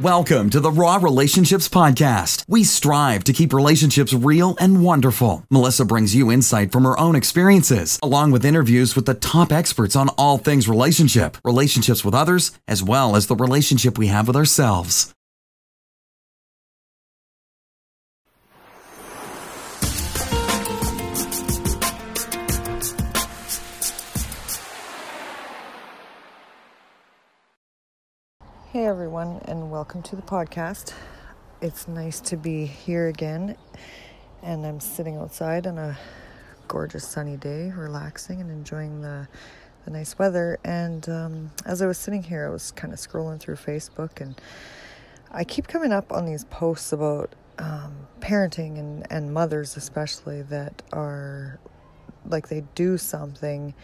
Welcome to the Raw Relationships Podcast. We strive to keep relationships real and wonderful. Melissa brings you insight from her own experiences, along with interviews with the top experts on all things relationship, relationships with others, as well as the relationship we have with ourselves. Hey everyone, and welcome to the podcast. It's nice to be here again, and I'm sitting outside on a gorgeous sunny day, relaxing and enjoying the the nice weather. And um, as I was sitting here, I was kind of scrolling through Facebook, and I keep coming up on these posts about um, parenting and and mothers especially that are like they do something,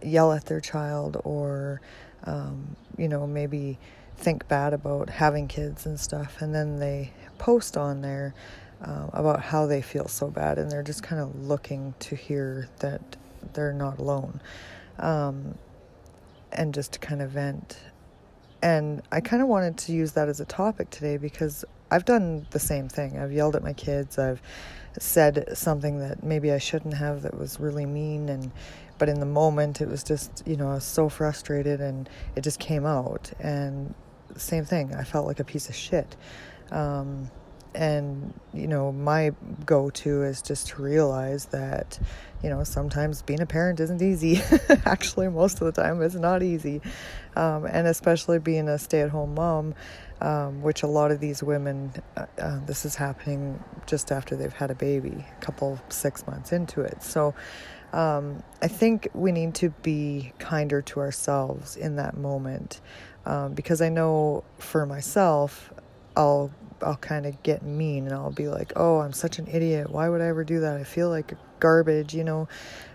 yell at their child, or um, you know maybe think bad about having kids and stuff, and then they post on there uh, about how they feel so bad, and they're just kind of looking to hear that they're not alone, um, and just to kind of vent. And I kind of wanted to use that as a topic today because I've done the same thing. I've yelled at my kids. I've said something that maybe I shouldn't have that was really mean and but in the moment it was just you know I was so frustrated and it just came out and same thing. I felt like a piece of shit. Um, and, you know, my go to is just to realize that, you know, sometimes being a parent isn't easy. Actually, most of the time, it's not easy. Um, and especially being a stay at home mom, um, which a lot of these women, uh, uh, this is happening just after they've had a baby, a couple, six months into it. So, um, I think we need to be kinder to ourselves in that moment um, because I know for myself, I'll I'll kind of get mean and I'll be like, "Oh, I'm such an idiot. Why would I ever do that? I feel like garbage, you know.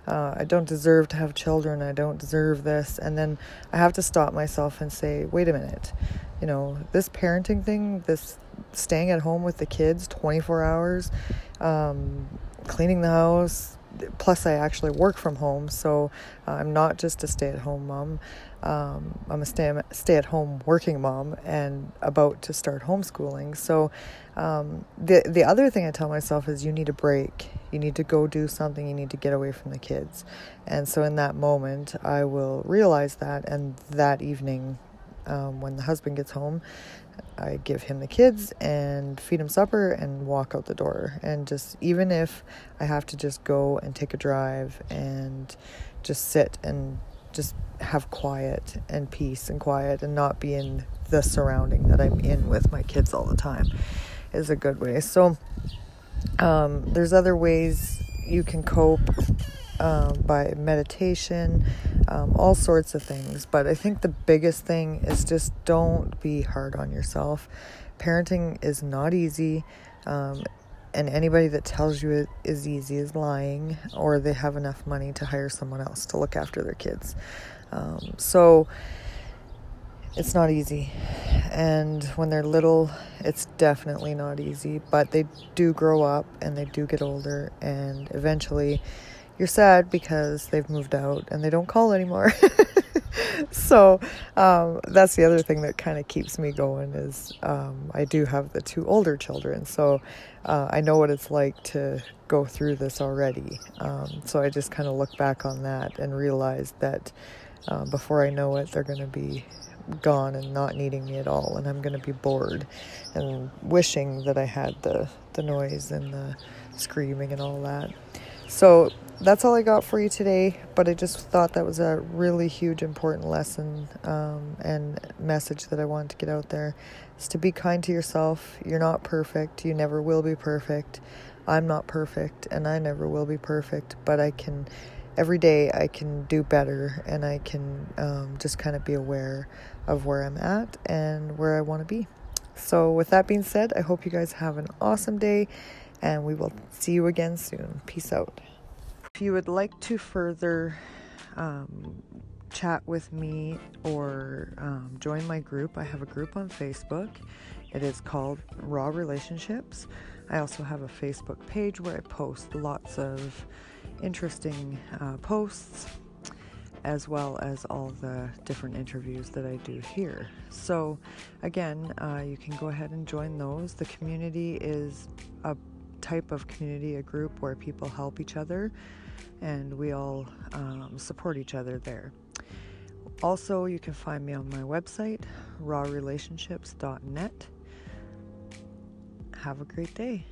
Uh, I don't deserve to have children. I don't deserve this." And then I have to stop myself and say, "Wait a minute. You know, this parenting thing, this staying at home with the kids 24 hours, um, cleaning the house, plus I actually work from home, so uh, I'm not just a stay-at-home mom. Um, I'm a stay stay-at-home working mom and about to start homeschooling. So um, the the other thing I tell myself is you need a break. You need to go do something. You need to get away from the kids. And so in that moment, I will realize that. And that evening, um, when the husband gets home, I give him the kids and feed him supper and walk out the door. And just even if I have to just go and take a drive and just sit and just have quiet and peace and quiet and not be in the surrounding that I'm in with my kids all the time is a good way. So um, there's other ways you can cope um, by meditation, um, all sorts of things. But I think the biggest thing is just don't be hard on yourself. Parenting is not easy. Um, and anybody that tells you it is easy is lying, or they have enough money to hire someone else to look after their kids. Um, so it's not easy. And when they're little, it's definitely not easy, but they do grow up and they do get older, and eventually you're sad because they've moved out and they don't call anymore. so um, that's the other thing that kind of keeps me going is um, I do have the two older children, so uh, I know what it's like to go through this already. Um, so I just kind of look back on that and realize that uh, before I know it, they're going to be gone and not needing me at all, and I'm going to be bored and wishing that I had the the noise and the screaming and all that. So that's all I got for you today, but I just thought that was a really huge, important lesson um, and message that I wanted to get out there. Is to be kind to yourself. You're not perfect. You never will be perfect. I'm not perfect, and I never will be perfect. But I can, every day, I can do better, and I can um, just kind of be aware of where I'm at and where I want to be. So, with that being said, I hope you guys have an awesome day, and we will see you again soon. Peace out. If you would like to further um, chat with me or um, join my group, I have a group on Facebook. It is called Raw Relationships. I also have a Facebook page where I post lots of interesting uh, posts. as well as all the different interviews that I do here. So, again, uh, you can go ahead and join those. The community is a type of community, a group where people help each other and we all um, support each other there. Also, you can find me on my website, rawrelationships.net. Have a great day.